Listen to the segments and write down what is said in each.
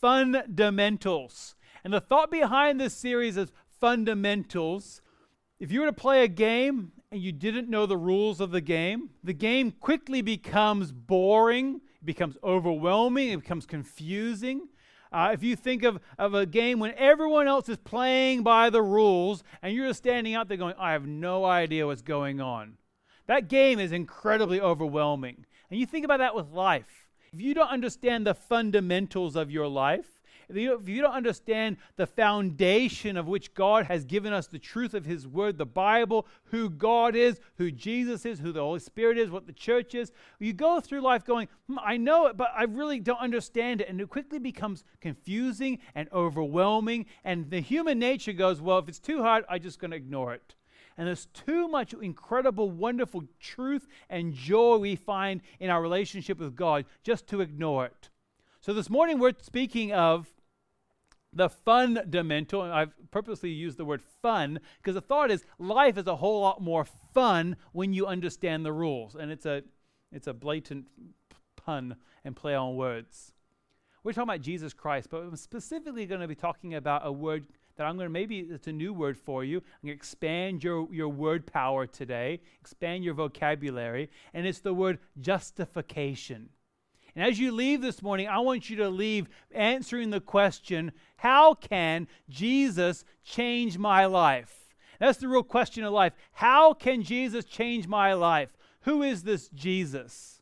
fundamentals. And the thought behind this series is fundamentals. If you were to play a game and you didn't know the rules of the game, the game quickly becomes boring, it becomes overwhelming, it becomes confusing. Uh, if you think of, of a game when everyone else is playing by the rules and you're just standing out there going, I have no idea what's going on, that game is incredibly overwhelming. And you think about that with life. If you don't understand the fundamentals of your life, if you, if you don't understand the foundation of which God has given us the truth of His Word, the Bible, who God is, who Jesus is, who the Holy Spirit is, what the church is, you go through life going, hmm, I know it, but I really don't understand it. And it quickly becomes confusing and overwhelming. And the human nature goes, well, if it's too hard, I'm just going to ignore it. And there's too much incredible, wonderful truth and joy we find in our relationship with God just to ignore it. So this morning we're speaking of the fundamental, and I've purposely used the word fun because the thought is life is a whole lot more fun when you understand the rules. And it's a, it's a blatant pun and play on words. We're talking about Jesus Christ, but I'm specifically going to be talking about a word that I'm going to maybe it's a new word for you. I'm going to expand your, your word power today, expand your vocabulary, and it's the word justification. And as you leave this morning, I want you to leave answering the question how can Jesus change my life? That's the real question of life. How can Jesus change my life? Who is this Jesus?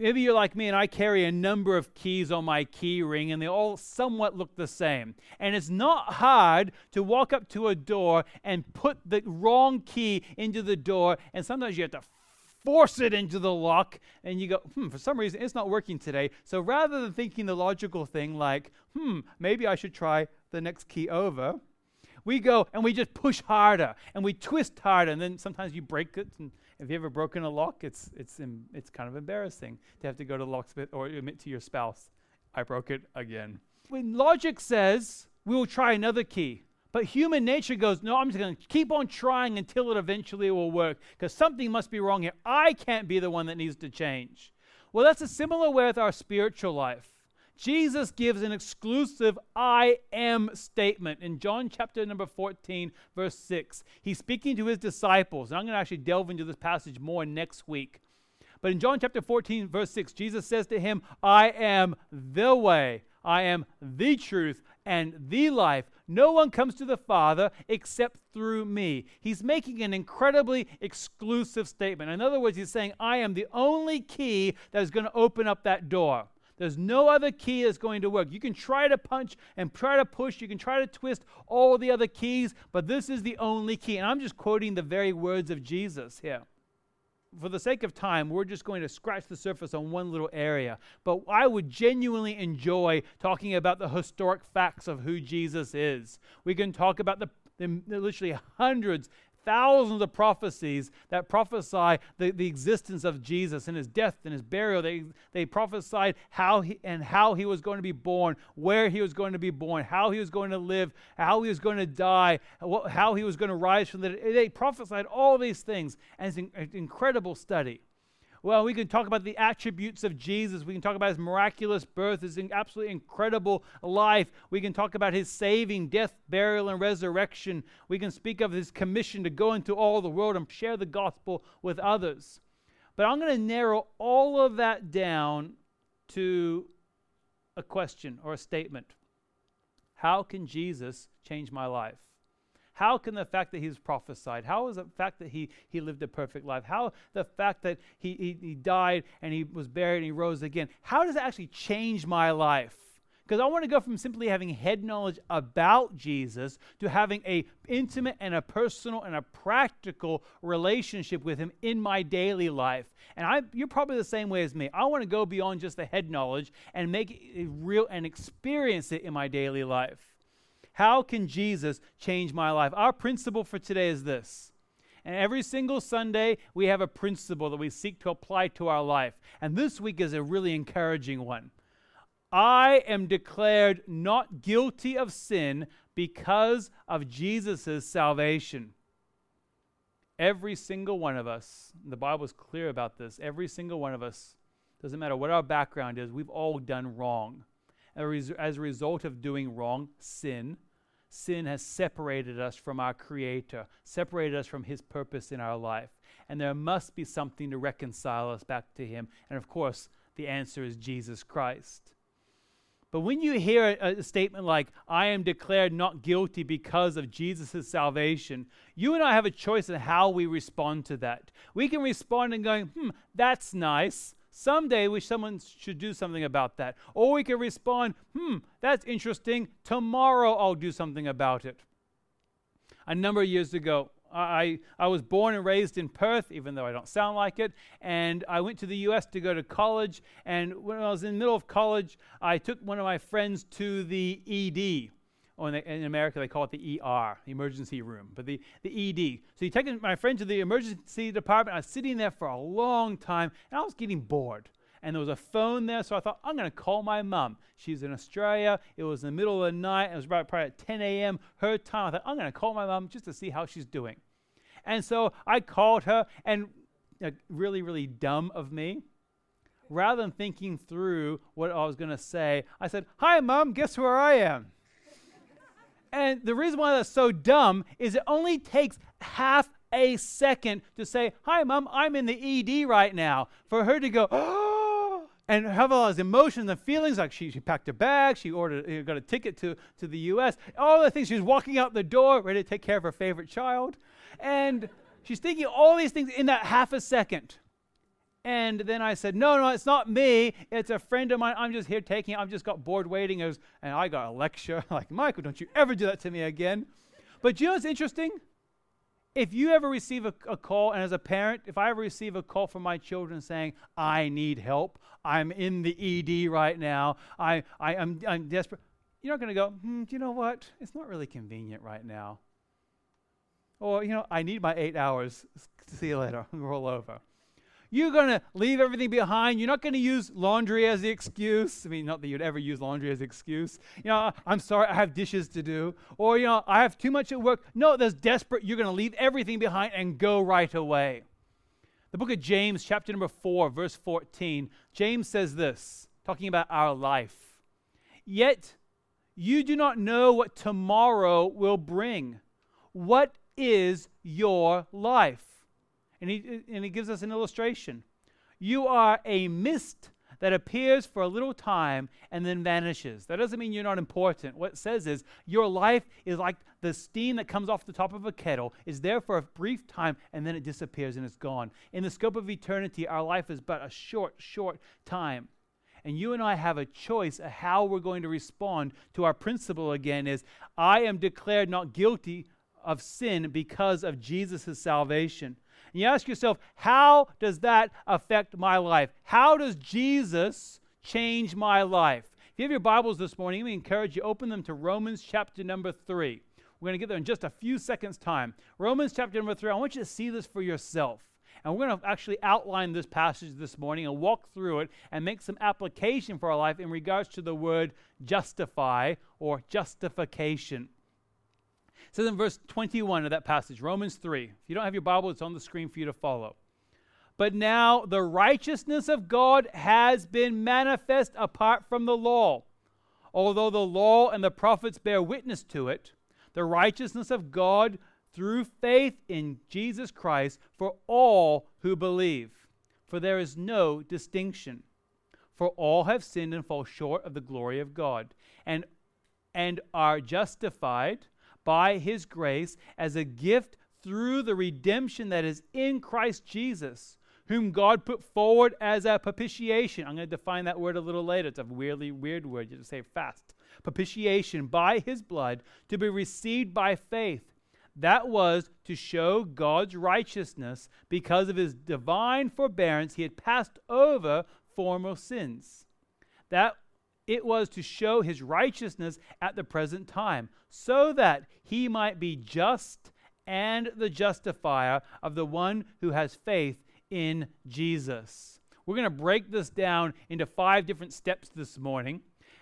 Maybe you're like me and I carry a number of keys on my key ring and they all somewhat look the same. And it's not hard to walk up to a door and put the wrong key into the door. And sometimes you have to force it into the lock, and you go, hmm, for some reason it's not working today. So rather than thinking the logical thing like, hmm, maybe I should try the next key over, we go and we just push harder and we twist harder, and then sometimes you break it. And if you ever broken a lock, it's it's it's kind of embarrassing to have to go to the locksmith or admit to your spouse, I broke it again. When logic says we will try another key, but human nature goes, no, I'm just going to keep on trying until it eventually will work because something must be wrong here. I can't be the one that needs to change. Well, that's a similar way with our spiritual life. Jesus gives an exclusive I am statement in John chapter number 14, verse 6. He's speaking to his disciples. And I'm going to actually delve into this passage more next week. But in John chapter 14, verse 6, Jesus says to him, I am the way, I am the truth, and the life. No one comes to the Father except through me. He's making an incredibly exclusive statement. In other words, he's saying, I am the only key that is going to open up that door. There's no other key that's going to work. You can try to punch and try to push, you can try to twist all the other keys, but this is the only key. And I'm just quoting the very words of Jesus here for the sake of time, we're just going to scratch the surface on one little area. But I would genuinely enjoy talking about the historic facts of who Jesus is. We can talk about the, literally hundreds, thousands of prophecies that prophesy the, the existence of Jesus and his death and his burial. They, they prophesied how he and how he was going to be born, where he was going to be born, how he was going to live, how he was going to die, how he was going to rise from the dead. They prophesied all these things, and it's an incredible study. Well, we can talk about the attributes of Jesus. We can talk about his miraculous birth, his absolutely incredible life. We can talk about his saving death, burial, and resurrection. We can speak of his commission to go into all the world and share the gospel with others. But I'm going to narrow all of that down to a question or a statement How can Jesus change my life? How can the fact that he's prophesied, how is the fact that he, he lived a perfect life, how the fact that he, he, he died and he was buried and he rose again, how does it actually change my life? Because I want to go from simply having head knowledge about Jesus to having a intimate and a personal and a practical relationship with him in my daily life. And I, you're probably the same way as me. I want to go beyond just the head knowledge and make it real and experience it in my daily life. How can Jesus change my life? Our principle for today is this. And every single Sunday, we have a principle that we seek to apply to our life. And this week is a really encouraging one. I am declared not guilty of sin because of Jesus' salvation. Every single one of us, the Bible is clear about this, every single one of us, doesn't matter what our background is, we've all done wrong. As a result of doing wrong, sin, sin has separated us from our Creator, separated us from His purpose in our life. And there must be something to reconcile us back to Him. And of course, the answer is Jesus Christ. But when you hear a, a, statement like, I am declared not guilty because of Jesus' salvation, you and I have a choice in how we respond to that. We can respond and going, hmm, that's nice. Someday we someone should do something about that. Or we can respond, hmm, that's interesting. Tomorrow I'll do something about it. A number of years ago, I, I was born and raised in Perth, even though I don't sound like it. And I went to the U.S. to go to college. And when I was in the middle of college, I took one of my friends to the ED. Or in, the, in America, they call it the ER, the emergency room, but the, the ED. So he took my friend to the emergency department. I was sitting there for a long time, and I was getting bored and there was a phone there. So I thought, I'm going to call my mom. She's in Australia. It was in the middle of the night. It was about probably at 10 a.m. her time. I thought, I'm going to call my mom just to see how she's doing. And so I called her, and uh, really, really dumb of me. Rather than thinking through what I was going to say, I said, Hi, mom, guess where I am? And the reason why that's so dumb is it only takes half a second to say, Hi, mom, I'm in the ED right now. For her to go, Oh, and have all those emotions and feelings like she, she packed her bag, she ordered, uh, got a ticket to, to the U.S., all the things. She's walking out the door, ready to take care of her favorite child. And she's thinking all these things in that half a second. And then I said, No, no, it's not me. It's a friend of mine. I'm just here taking I've just got bored waiting. Was, and I got a lecture like, Michael, don't you ever do that to me again. But you know what's interesting? if you ever receive a, a, call, and as a parent, if I ever receive a call from my children saying, I need help, I'm in the ED right now, I, I, I'm, I'm desperate, you're not going to go, hmm, do you know what? It's not really convenient right now. Or, you know, I need my eight hours. See you later. Roll over. You're going to leave everything behind. You're not going to use laundry as the excuse. I mean, not that you'd ever use laundry as excuse. You know, I'm sorry, I have dishes to do. Or, you know, I have too much at work. No, that's desperate. You're going to leave everything behind and go right away. The book of James, chapter number 4, verse 14, James says this, talking about our life. Yet you do not know what tomorrow will bring. What is your life? And he, and he gives us an illustration. You are a mist that appears for a little time and then vanishes. That doesn't mean you're not important. What it says is your life is like the steam that comes off the top of a kettle, is there for a brief time and then it disappears and it's gone. In the scope of eternity, our life is but a short, short time. And you and I have a choice of how we're going to respond to our principle again is I am declared not guilty of sin because of Jesus' salvation. And you ask yourself, how does that affect my life? How does Jesus change my life? If you have your Bibles this morning, we encourage you open them to Romans chapter number 3. We're going to get there in just a few seconds' time. Romans chapter number 3, I want you to see this for yourself. And we're going to actually outline this passage this morning and walk through it and make some application for our life in regards to the word justify or justification. It says in verse 21 of that passage, Romans 3. If you don't have your Bible, it's on the screen for you to follow. But now the righteousness of God has been manifest apart from the law. Although the law and the prophets bear witness to it, the righteousness of God through faith in Jesus Christ for all who believe. For there is no distinction. For all have sinned and fall short of the glory of God, and, and are justified by his grace as a gift through the redemption that is in Christ Jesus, whom God put forward as a propitiation. I'm going to define that word a little later. It's a weirdly weird word. You just say fast. Propitiation by his blood to be received by faith. That was to show God's righteousness because of his divine forbearance. He had passed over former sins. That it was to show his righteousness at the present time, so that he might be just and the justifier of the one who has faith in Jesus. We're going to break this down into five different steps this morning.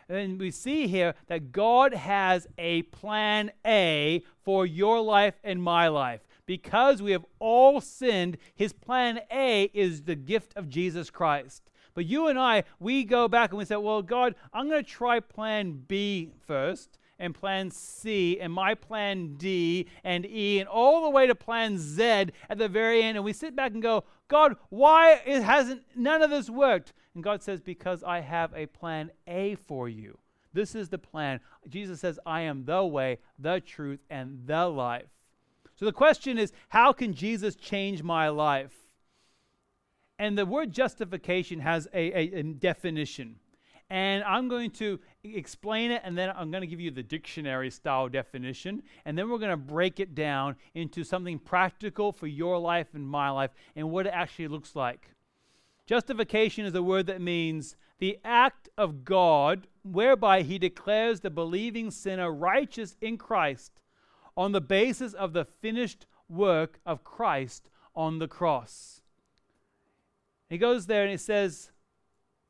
And we see here that God has a plan A for your life and my life. Because we have all sinned, his plan A is the gift of Jesus Christ. But you and I, we go back and we say, well, God, I'm going to try plan B first, and plan C, and my plan D, and E, and all the way to plan Z at the very end. And we sit back and go, God, why it hasn't none of this worked? And God says, Because I have a plan A for you. This is the plan. Jesus says, I am the way, the truth, and the life. So the question is, how can Jesus change my life? And the word justification has a, a, a definition. And I'm going to explain it, and then I'm going to give you the dictionary style definition. And then we're going to break it down into something practical for your life and my life and what it actually looks like. Justification is a word that means the act of God whereby he declares the believing sinner righteous in Christ on the basis of the finished work of Christ on the cross. He goes there and he says,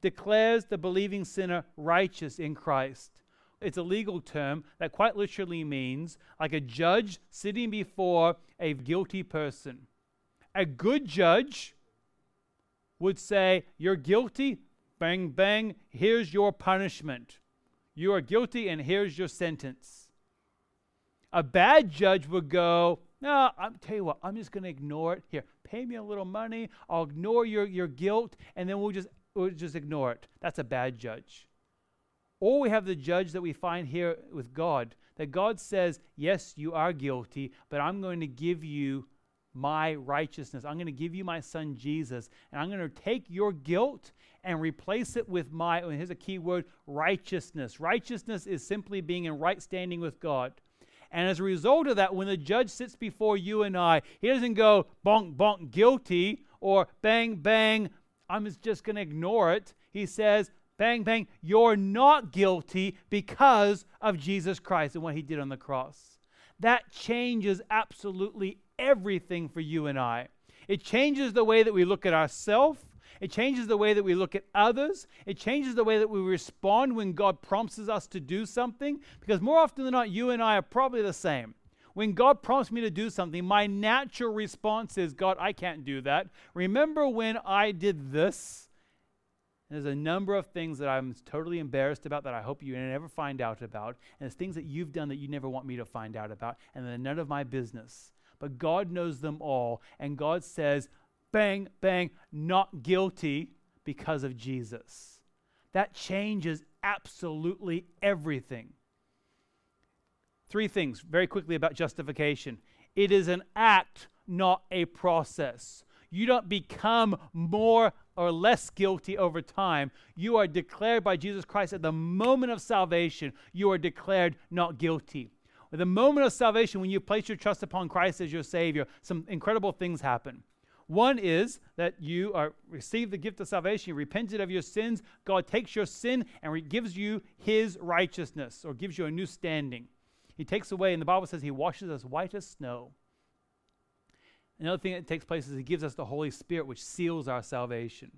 declares the believing sinner righteous in Christ. It's a legal term that quite literally means like a judge sitting before a guilty person. A good judge would say, You're guilty, bang, bang, here's your punishment. You are guilty, and here's your sentence. A bad judge would go, No, I'm tell you what, I'm just going to ignore it. Here, pay me a little money. I'll ignore your, your guilt, and then we'll just, we'll just ignore it. That's a bad judge. Or we have the judge that we find here with God, that God says, Yes, you are guilty, but I'm going to give you my righteousness. I'm going to give you my son Jesus, and I'm going to take your guilt and replace it with my, and here's a key word, righteousness. Righteousness is simply being in right standing with God. And as a result of that, when the judge sits before you and I, he doesn't go bonk, bonk, guilty, or bang, bang, I'm just going to ignore it. He says, bang, bang, you're not guilty because of Jesus Christ and what he did on the cross. That changes absolutely everything for you and I. It changes the way that we look at ourselves. It changes the way that we look at others. It changes the way that we respond when God prompts us to do something. Because more often than not, you and I are probably the same. When God prompts me to do something, my natural response is, God, I can't do that. Remember when I did this? There's a number of things that I'm totally embarrassed about that I hope you never find out about. And there's things that you've done that you never want me to find out about. And they're none of my business. But God knows them all. And God says, bang, bang, not guilty because of Jesus. That changes absolutely everything. Three things very quickly about justification it is an act, not a process. You don't become more or less guilty over time. You are declared by Jesus Christ at the moment of salvation, you are declared not guilty. At the moment of salvation, when you place your trust upon Christ as your Savior, some incredible things happen. One is that you are receive the gift of salvation, you repented of your sins. God takes your sin and re- gives you His righteousness, or gives you a new standing. He takes away, and the Bible says He washes us white as snow. Another thing that takes place is He gives us the Holy Spirit, which seals our salvation.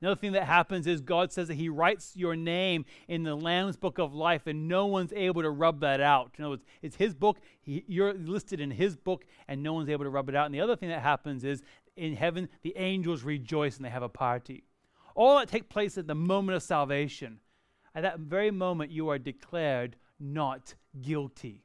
Another thing that happens is God says that He writes your name in the Lamb's book of life, and no one's able to rub that out. In other words, it's His book. He, you're listed in His book, and no one's able to rub it out. And the other thing that happens is in heaven, the angels rejoice and they have a party. All that takes place at the moment of salvation. At that very moment, you are declared not guilty.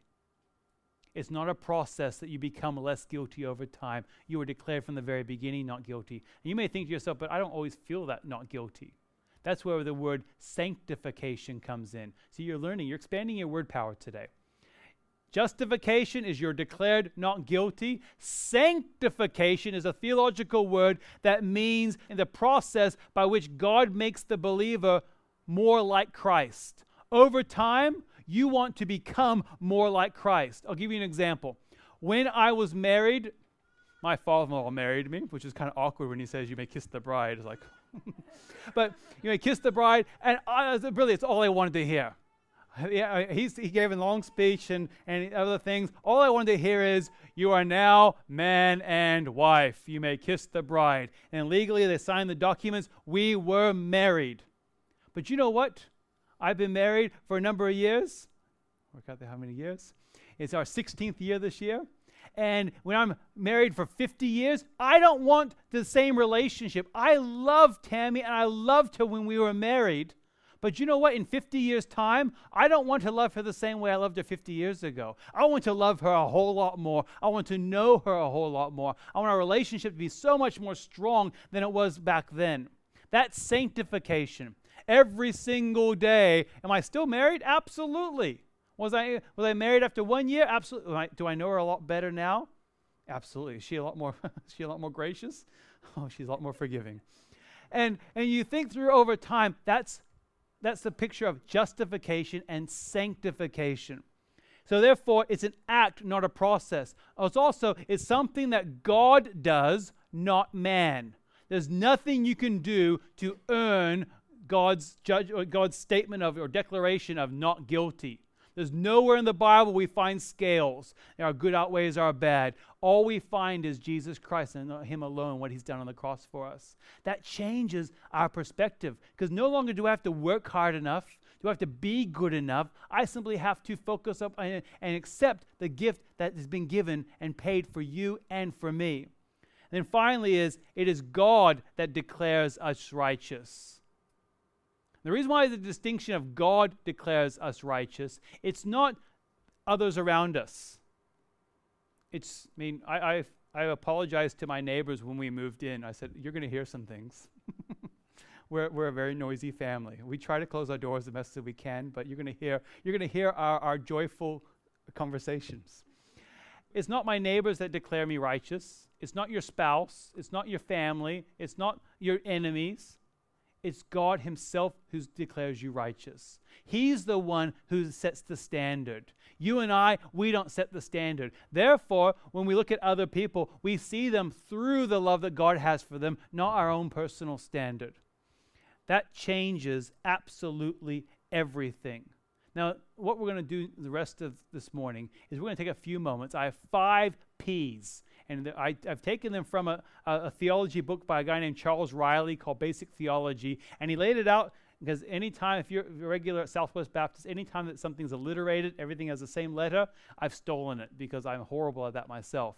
It's not a process that you become less guilty over time. You were declared from the very beginning not guilty. And you may think to yourself, but I don't always feel that not guilty. That's where the word sanctification comes in. So you're learning, you're expanding your word power today. Justification is you're declared not guilty. Sanctification is a theological word that means in the process by which God makes the believer more like Christ. Over time, you want to become more like Christ. I'll give you an example. When I was married, my father-in-law married me, which is kind of awkward when he says you may kiss the bride. It's like, but you may kiss the bride, and I, really, it's all I wanted to hear. Yeah, he gave a long speech and, and other things. All I wanted to hear is, You are now man and wife. You may kiss the bride. And legally, they signed the documents. We were married. But you know what? I've been married for a number of years. Work out there how many years. It's our 16th year this year. and when I'm married for 50 years, I don't want the same relationship. I love Tammy and I loved her when we were married. But you know what? In 50 years' time, I don't want to love her the same way I loved her 50 years ago. I want to love her a whole lot more. I want to know her a whole lot more. I want our relationship to be so much more strong than it was back then. That's sanctification. Every single day. Am I still married? Absolutely. Was I was I married after one year? Absolutely. Do I know her a lot better now? Absolutely. Is she a lot more is she a lot more gracious? Oh, she's a lot more forgiving. And and you think through over time, that's that's the picture of justification and sanctification. So therefore, it's an act, not a process. It's also it's something that God does, not man. There's nothing you can do to earn God's judge or God's statement of or declaration of not guilty. There's nowhere in the Bible we find scales. Our good outweighs our bad. All we find is Jesus Christ and Him alone, what He's done on the cross for us. That changes our perspective because no longer do I have to work hard enough. Do I have to be good enough? I simply have to focus up and, and accept the gift that has been given and paid for you and for me. And then finally, is it is God that declares us righteous. The reason why the distinction of God declares us righteous, it's not others around us. It's, I mean, I, I, I apologized to my neighbors when we moved in. I said, You're going to hear some things. we're, we're a very noisy family. We try to close our doors the best that we can, but you're going to hear, you're going to hear our, our joyful conversations. It's not my neighbors that declare me righteous. It's not your spouse. It's not your family. It's not your enemies. It's God Himself who declares you righteous. He's the one who sets the standard. You and I, we don't set the standard. Therefore, when we look at other people, we see them through the love that God has for them, not our own personal standard. That changes absolutely everything. Now, what we're going to do the rest of this morning is we're going to take a few moments. I have five P's and I, have taken them from a, a, theology book by a guy named Charles Ryrie called Basic Theology, and he laid it out because anytime, if you're regular at Southwest Baptist, anytime that something's alliterated, everything has the same letter, I've stolen it because I'm horrible at that myself.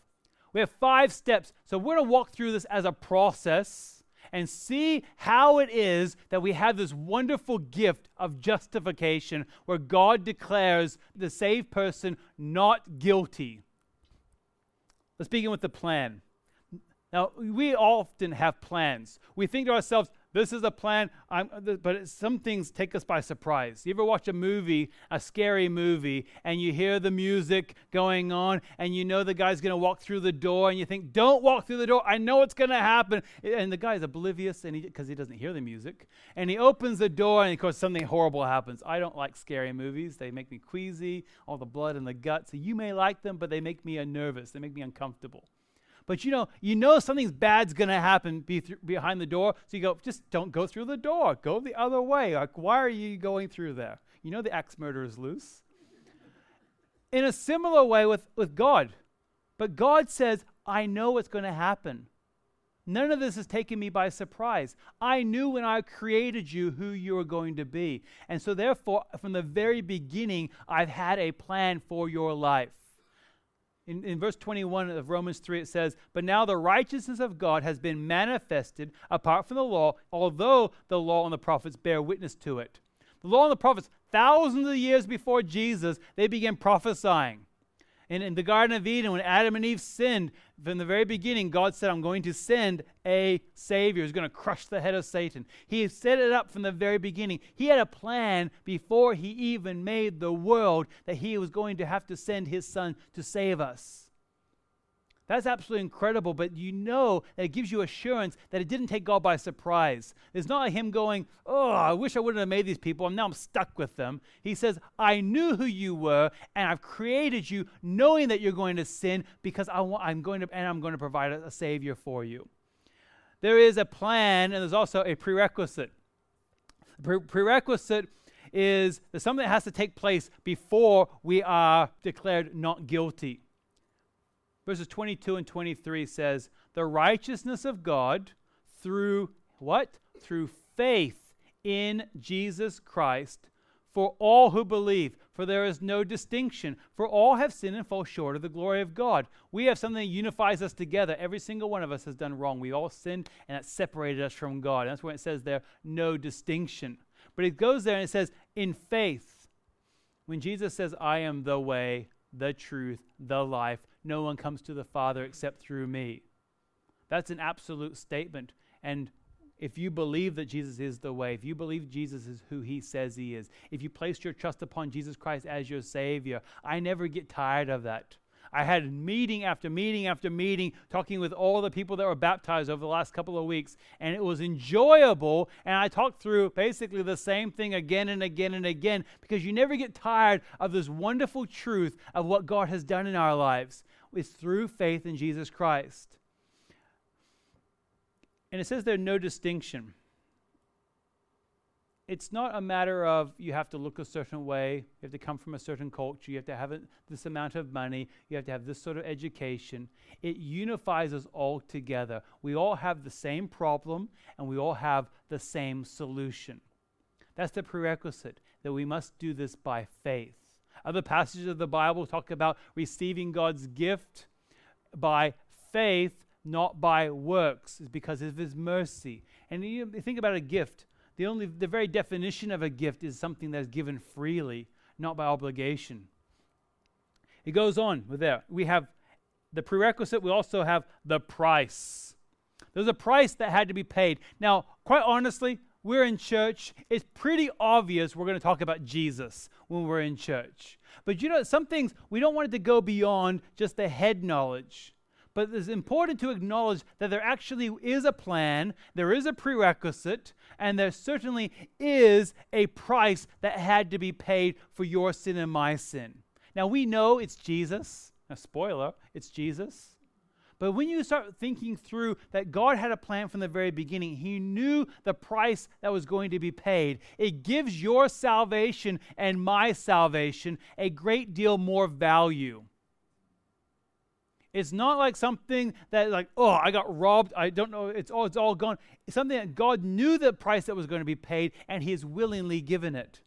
We have five steps, so we're going to walk through this as a process and see how it is that we have this wonderful gift of justification where God declares the saved person not guilty. Let's begin with the plan. Now, we often have plans. We think to ourselves, this is a plan, I'm, uh, but some things take us by surprise. You ever watch a movie, a scary movie, and you hear the music going on, and you know the guy's going to walk through the door, and you think, don't walk through the door. I know what's going to happen. And the guy's oblivious and because he, he doesn't hear the music. And he opens the door, and of course, something horrible happens. I don't like scary movies. They make me queasy, all the blood and the guts. You may like them, but they make me nervous. They make me uncomfortable. But you know, you know something's bad's going to happen be th- behind the door. So you go, just don't go through the door. Go the other way. Like, why are you going through there? You know the axe murder is loose. In a similar way with, with God. But God says, I know what's going to happen. None of this has taken me by surprise. I knew when I created you who you were going to be. And so, therefore, from the very beginning, I've had a plan for your life. In, in verse 21 of Romans 3, it says, But now the righteousness of God has been manifested apart from the law, although the law and the prophets bear witness to it. The law and the prophets, thousands of years before Jesus, they began prophesying. And in the Garden of Eden, when Adam and Eve sinned, from the very beginning, God said, I'm going to send a Savior who's going to crush the head of Satan. He set it up from the very beginning. He had a plan before he even made the world that he was going to have to send his Son to save us. That's absolutely incredible, but you know that it gives you assurance that it didn't take God by surprise. It's not Him going, Oh, I wish I wouldn't have made these people, and now I'm stuck with them. He says, I knew who you were, and I've created you knowing that you're going to sin because I I'm going to, and I'm going to provide a, a Savior for you. There is a plan, and there's also a prerequisite. The pre- prerequisite is there's something that has to take place before we are declared not guilty verses 22 and 23 says, The righteousness of God through what? Through faith in Jesus Christ for all who believe. For there is no distinction, for all have sinned and fall short of the glory of God. We have something that unifies us together. Every single one of us has done wrong. We all sinned, and that separated us from God. And that's why it says there, no distinction. But it goes there and it says, in faith. When Jesus says, I am the way, the truth, the life, no one comes to the Father except through me. That's an absolute statement. And if you believe that Jesus is the way, if you believe Jesus is who he says he is, if you place your trust upon Jesus Christ as your Savior, I never get tired of that. I had meeting after meeting after meeting talking with all the people that were baptized over the last couple of weeks, and it was enjoyable. And I talked through basically the same thing again and again and again because you never get tired of this wonderful truth of what God has done in our lives. It's through faith in Jesus Christ. And it says there's no distinction. It's not a matter of you have to look a certain way, you have to come from a certain culture, you have to have a, this amount of money, you have to have this sort of education. It unifies us all together. We all have the same problem and we all have the same solution. That's the prerequisite that we must do this by faith. Other passages of the Bible talk about receiving God's gift by faith not by works, is because of his mercy. And you think about a gift. The only the very definition of a gift is something that's given freely, not by obligation. It goes on with there. We have the prerequisite, we also have the price. There's a price that had to be paid. Now, quite honestly, we're in church. It's pretty obvious we're going to talk about Jesus when we're in church. But you know, some things we don't want it to go beyond just the head knowledge. But it's important to acknowledge that there actually is a plan, there is a prerequisite, and there certainly is a price that had to be paid for your sin and my sin. Now we know it's Jesus. A spoiler, it's Jesus. But when you start thinking through that God had a plan from the very beginning, He knew the price that was going to be paid. It gives your salvation and my salvation a great deal more value. It's not like something that like, oh, I got robbed. I don't know. It's all it's all gone. It's something that God knew the price that was going to be paid, and He has willingly given it.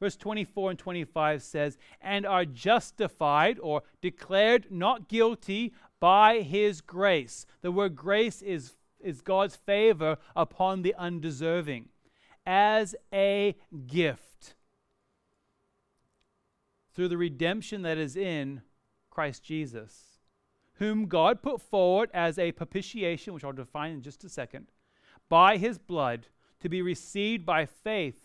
Verse 24 and 25 says, and are justified or declared not guilty by his grace. The word grace is, is God's favor upon the undeserving as a gift through the redemption that is in Christ Jesus whom God put forward as a propitiation, which I'll define in just a second, by his blood to be received by faith,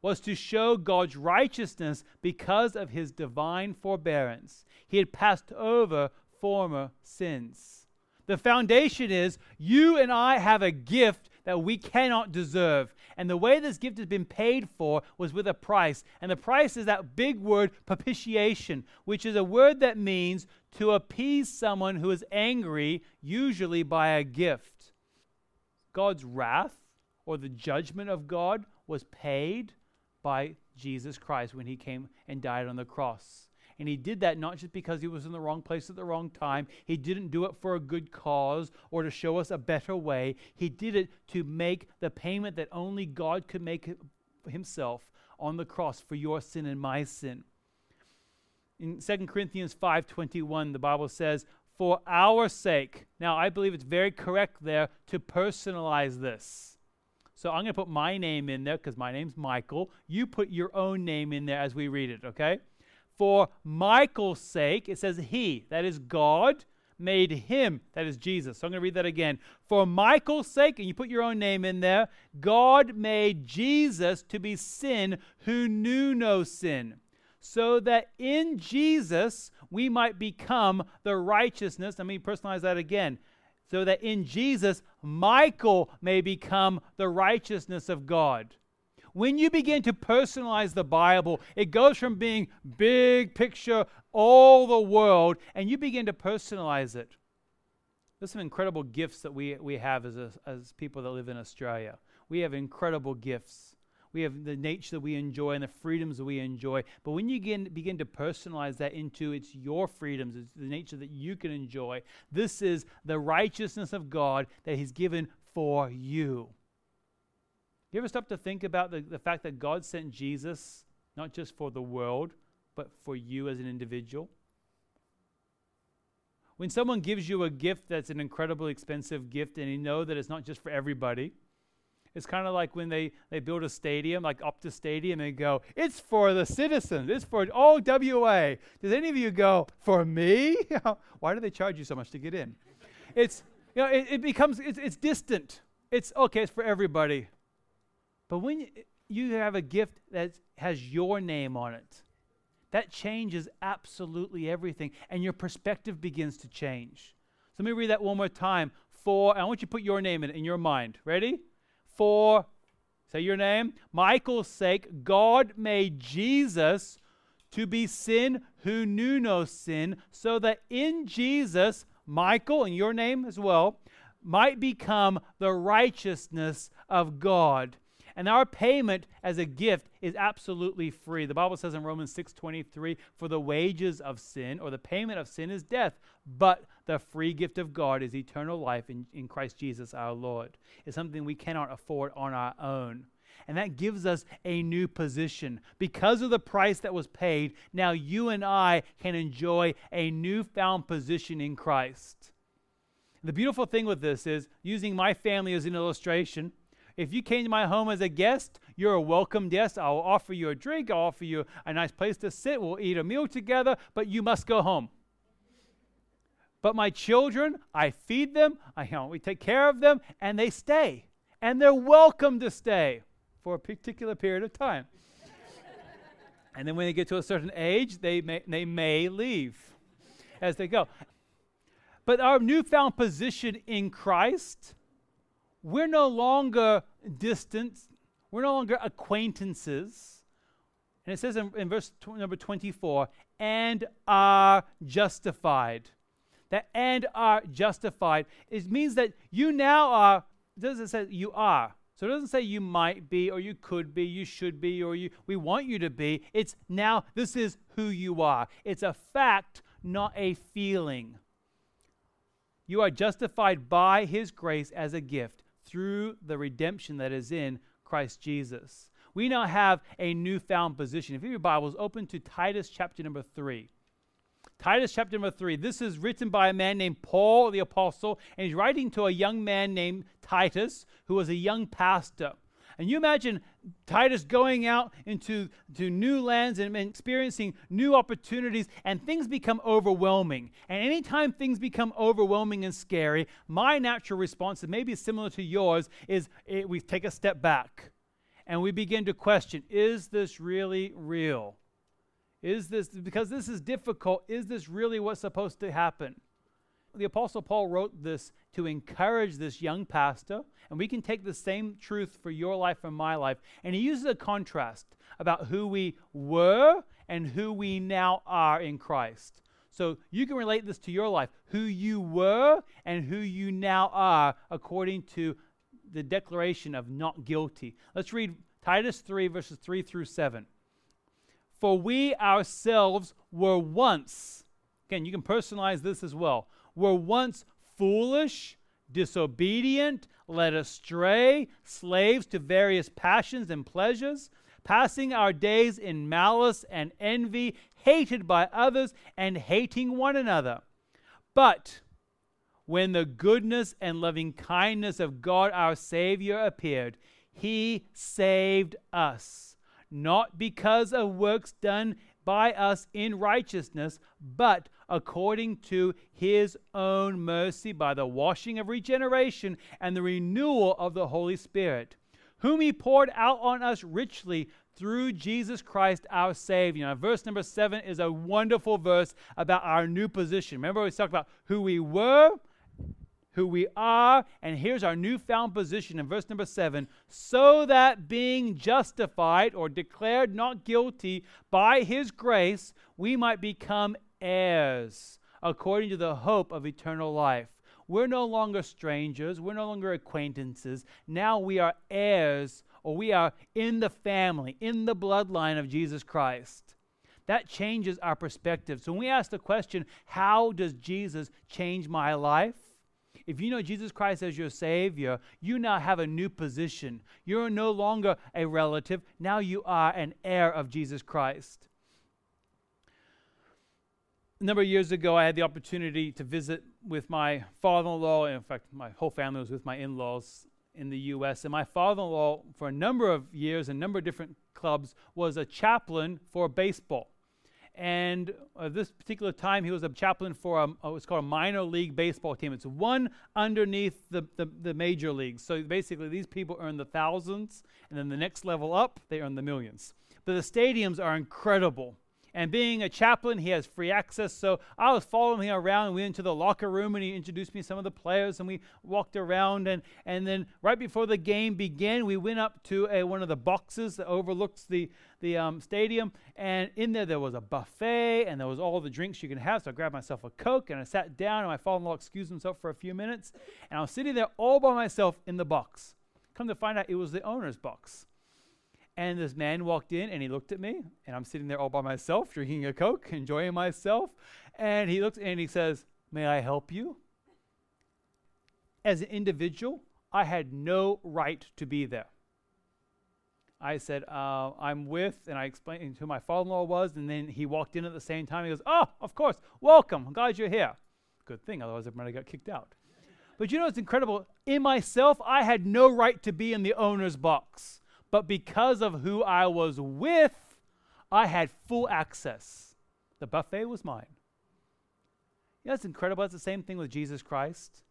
was to show God's righteousness because of his divine forbearance. He had passed over former sins. The foundation is you and I have a gift that we cannot deserve. And the way this gift has been paid for was with a price. And the price is that big word, propitiation, which is a word that means to appease someone who is angry, usually by a gift. God's wrath or the judgment of God was paid by Jesus Christ when he came and died on the cross. And he did that not just because he was in the wrong place at the wrong time. He didn't do it for a good cause or to show us a better way. He did it to make the payment that only God could make himself on the cross for your sin and my sin. In 2 Corinthians 5:21, the Bible says, "For our sake." Now, I believe it's very correct there to personalize this. So I'm going to put my name in there because my name's Michael. You put your own name in there as we read it, okay? For Michael's sake, it says he, that is God, made him, that is Jesus. So I'm going to read that again. For Michael's sake, and you put your own name in there, God made Jesus to be sin who knew no sin, so that in Jesus we might become the righteousness. Let me personalize that again. So that in Jesus, Michael may become the righteousness of God. When you begin to personalize the Bible, it goes from being big picture, all the world, and you begin to personalize it. There's some incredible gifts that we, we have as, a, as people that live in Australia. We have incredible gifts. We have the nature that we enjoy and the freedoms that we enjoy. But when you begin, begin to personalize that into it's your freedoms, it's the nature that you can enjoy, this is the righteousness of God that He's given for you. You ever stop to think about the, the fact that God sent Jesus not just for the world, but for you as an individual. When someone gives you a gift that's an incredibly expensive gift and you know that it's not just for everybody, it's kind of like when they, they build a stadium, like Optus Stadium, and go, it's for the citizens, it's for all WA. Does any of you go, for me? Why do they charge you so much to get in? it's, you know, it, it becomes, it's, it's distant. It's, okay, it's for everybody. But when you, have a gift that has your name on it, that changes absolutely everything, and your perspective begins to change. So let me read that one more time. For, I want you to put your name in in your mind. Ready? For, say your name, Michael's sake, God made Jesus to be sin who knew no sin, so that in Jesus, Michael, and your name as well, might become the righteousness of God. And our payment as a gift is absolutely free. The Bible says in Romans 6:23, "For the wages of sin or the payment of sin is death, but the free gift of God is eternal life in, in Christ Jesus our Lord." It's something we cannot afford on our own. And that gives us a new position. Because of the price that was paid, now you and I can enjoy a newfound position in Christ. The beautiful thing with this is using my family as an illustration if you came to my home as a guest, you're a welcome guest. I'll offer you a drink, I'll offer you a nice place to sit, we'll eat a meal together, but you must go home. But my children, I feed them, I, you know, we take care of them, and they stay. And they're welcome to stay for a particular period of time. and then when they get to a certain age, they may, they may leave as they go. But our newfound position in Christ we're no longer distant, we're no longer acquaintances. And it says in, in verse tw- number 24, and are justified. That and are justified. It means that you now are, it doesn't say you are. So it doesn't say you might be or you could be, you should be, or you we want you to be. It's now this is who you are. It's a fact, not a feeling. You are justified by his grace as a gift through the redemption that is in Christ Jesus. We now have a newfound position. If you have your Bibles, open to Titus chapter number 3. Titus chapter number 3. This is written by a man named Paul the Apostle, and he's writing to a young man named Titus, who was a young pastor. And you imagine Titus going out into to new lands and, experiencing new opportunities, and things become overwhelming. And anytime things become overwhelming and scary, my natural response, and maybe similar to yours, is it, we take a step back and we begin to question is this really real? Is this, because this is difficult, is this really what's supposed to happen? The Apostle Paul wrote this to encourage this young pastor, and we can take the same truth for your life and my life. And he uses a contrast about who we were and who we now are in Christ. So you can relate this to your life, who you were and who you now are, according to the declaration of not guilty. Let's read Titus 3, verses 3 through 7. For we ourselves were once, again, you can personalize this as well, were once foolish, disobedient, led astray, slaves to various passions and pleasures, passing our days in malice and envy, hated by others and hating one another. But when the goodness and loving kindness of God our Savior appeared, he saved us, not because of works done by us in righteousness, but according to his own mercy by the washing of regeneration and the renewal of the Holy Spirit, whom he poured out on us richly through Jesus Christ our Savior. Now, verse number seven is a wonderful verse about our new position. Remember, we talked about who we were, who we are, and here's our newfound position in verse number seven so that being justified or declared not guilty by his grace, we might become heirs according to the hope of eternal life. We're no longer strangers, we're no longer acquaintances. Now we are heirs, or we are in the family, in the bloodline of Jesus Christ. That changes our perspective. So when we ask the question, how does Jesus change my life? If you know Jesus Christ as your Savior, you now have a new position. You're no longer a relative, now you are an heir of Jesus Christ. A number of years ago, I had the opportunity to visit with my father in law. In fact, my whole family was with my in laws in the U.S. And my father in law, for a number of years, in a number of different clubs, was a chaplain for baseball. And uh, this particular time, he was a chaplain for a, uh, what's called a minor league baseball team. It's one underneath the, the, the major leagues. So basically, these people earn the thousands, and then the next level up, they earn the millions. But the stadiums are incredible. And being a chaplain, he has free access. So I was following him around. We went into the locker room and he introduced me to some of the players and we walked around. And, and then right before the game began, we went up to a, one of the boxes that overlooks the, the um, stadium. And in there, there was a buffet and there was all the drinks you can have. So I grabbed myself a Coke and I sat down and my father in law excused himself for a few minutes. And I was sitting there all by myself in the box. Come to find out, it was the owner's box. And this man walked in and he looked at me, and I'm sitting there all by myself, drinking a Coke, enjoying myself. And he looks and he says, May I help you? As an individual, I had no right to be there. I said, uh, I'm with, and I explained who my father in law was, and then he walked in at the same time. He goes, Oh, of course, welcome. I'm glad you're here. Good thing, otherwise, everybody got kicked out. But you know what's incredible? In myself, I had no right to be in the owner's box but because of who I was with, I had full access. The buffet was mine. You know, it's incredible. It's the same thing with Jesus Christ.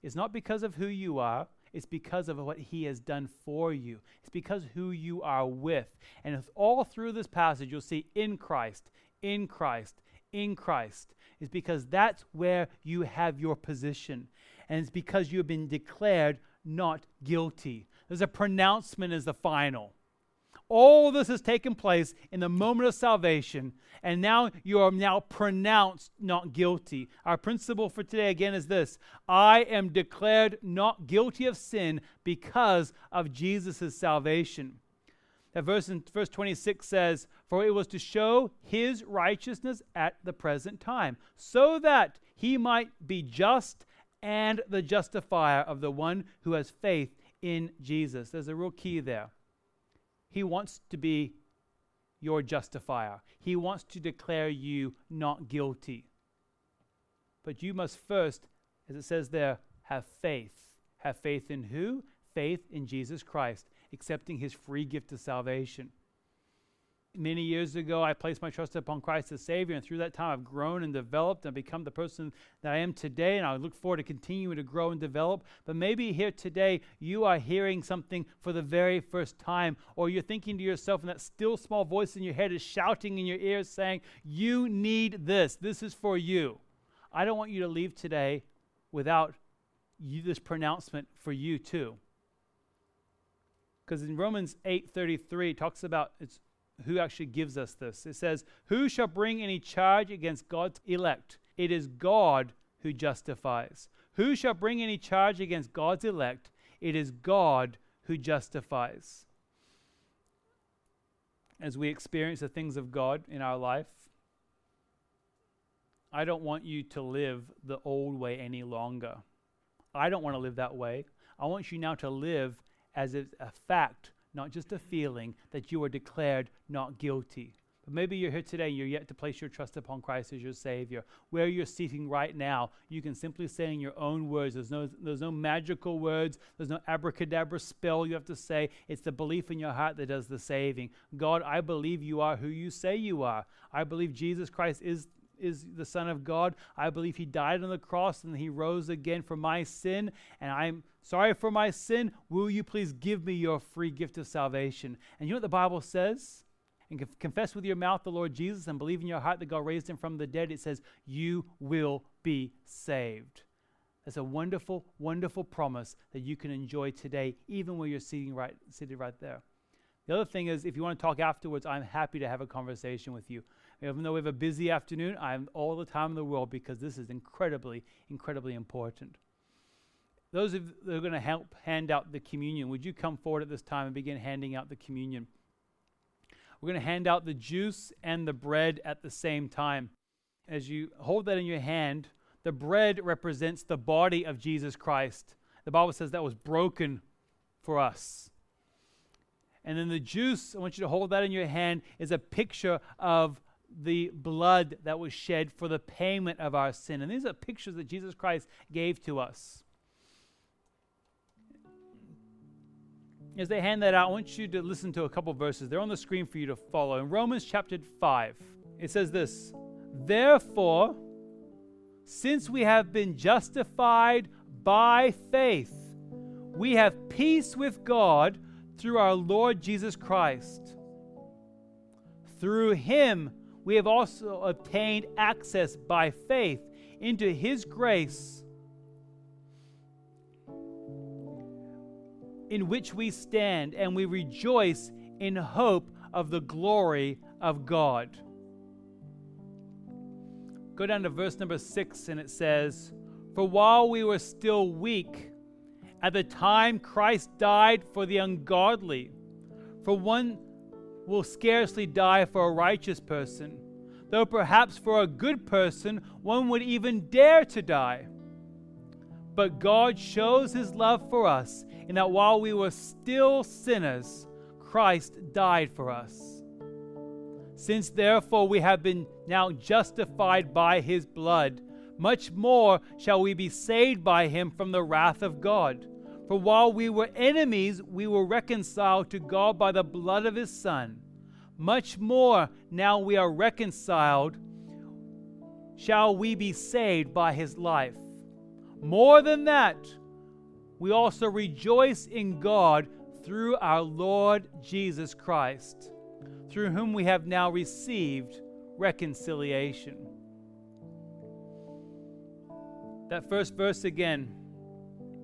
It's not because of who you are, it's because of what he has done for you. It's because who you are with. And all through this passage, you'll see in Christ, in Christ, in Christ. Is because that's where you have your position. And it's because you have been declared not guilty. There's a pronouncement as the final. All this has taken place in the moment of salvation, and now you are now pronounced not guilty. Our principle for today again is this I am declared not guilty of sin because of Jesus' salvation. That verse in verse 26 says, For it was to show his righteousness at the present time, so that he might be just and the justifier of the one who has faith in Jesus. There's a real key there. He wants to be your justifier, He wants to declare you not guilty. But you must first, as it says there, have faith. Have faith in who? Faith in Jesus Christ, accepting His free gift of salvation many years ago, I placed my trust upon Christ as Savior, and through that time, I've grown and developed and become the person that I am today. And I look forward to continuing to grow and develop. But maybe here today, you are hearing something for the very first time, or you're thinking to yourself, and that still small voice in your head is shouting in your ears, saying, You need this. This is for you. I don't want you to leave today without you, this pronouncement for you too. Because in Romans 8:33 it talks about it's who actually gives us this. It says, Who shall bring any charge against God's elect? It is God who justifies. Who shall bring any charge against God's elect? It is God who justifies. As we experience the things of God in our life, I don't want you to live the old way any longer. I don't want to live that way. I want you now to live as a fact not just a feeling, that you are declared not guilty. But maybe you're here today and you're yet to place your trust upon Christ as your Savior. Where you're sitting right now, you can simply say in your own words, there's no, there's no magical words, there's no abracadabra spell you have to say. It's the belief in your heart that does the saving. God, I believe you are who you say you are. I believe Jesus Christ is is the Son of God. I believe He died on the cross and He rose again for my sin, and I'm sorry for my sin. Will you please give me your free gift of salvation? And you know what the Bible says? And confess with your mouth the Lord Jesus and believe in your heart that God raised him from the dead. It says, You will be saved. That's a wonderful, wonderful promise that you can enjoy today, even where you're sitting right, sitting right there. The other thing is, if you want to talk afterwards, I'm happy to have a conversation with you. Even though we have a busy afternoon, I'm all the time in the world because this is incredibly, incredibly important. Those of that are going to help hand out the communion, would you come forward at this time and begin handing out the communion? We're going to hand out the juice and the bread at the same time. As you hold that in your hand, the bread represents the body of Jesus Christ. The Bible says that was broken for us. And then the juice, I want you to hold that in your hand, is a picture of the blood that was shed for the payment of our sin. And these are pictures that Jesus Christ gave to us. As they hand that out, I want you to listen to a couple verses. They're on the screen for you to follow. In Romans chapter 5, it says this Therefore, since we have been justified by faith, we have peace with God through our Lord Jesus Christ. Through him, we have also obtained access by faith into his grace in which we stand, and we rejoice in hope of the glory of God. Go down to verse number six, and it says, For while we were still weak, at the time Christ died for the ungodly. For one will scarcely die for a righteous person, though perhaps for a good person one would even dare to die. But God shows his love for us in that while we were still sinners, Christ died for us. Since therefore we have been now justified by his blood, much more shall we be saved by him from the wrath of God. For while we were enemies, we were reconciled to God by the blood of his Son. Much more, now we are reconciled, shall we be saved by his life. More than that, we also rejoice in God through our Lord Jesus Christ, through whom we have now received reconciliation. That first verse again,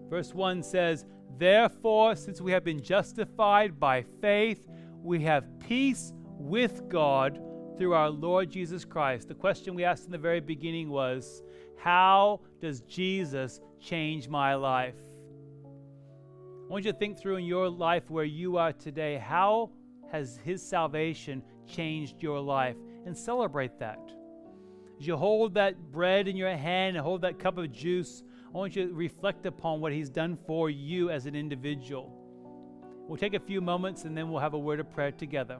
verse 1 says, Therefore, since we have been justified by faith, we have peace with God through our Lord Jesus Christ. The question we asked in the very beginning was, How does Jesus change my life? I want you to think through in your life where you are today. How has His salvation changed your life? And celebrate that. As you hold that bread in your hand and hold that cup of juice, I want you to reflect upon what He's done for you as an individual. We'll take a few moments and then we'll have a word of prayer together.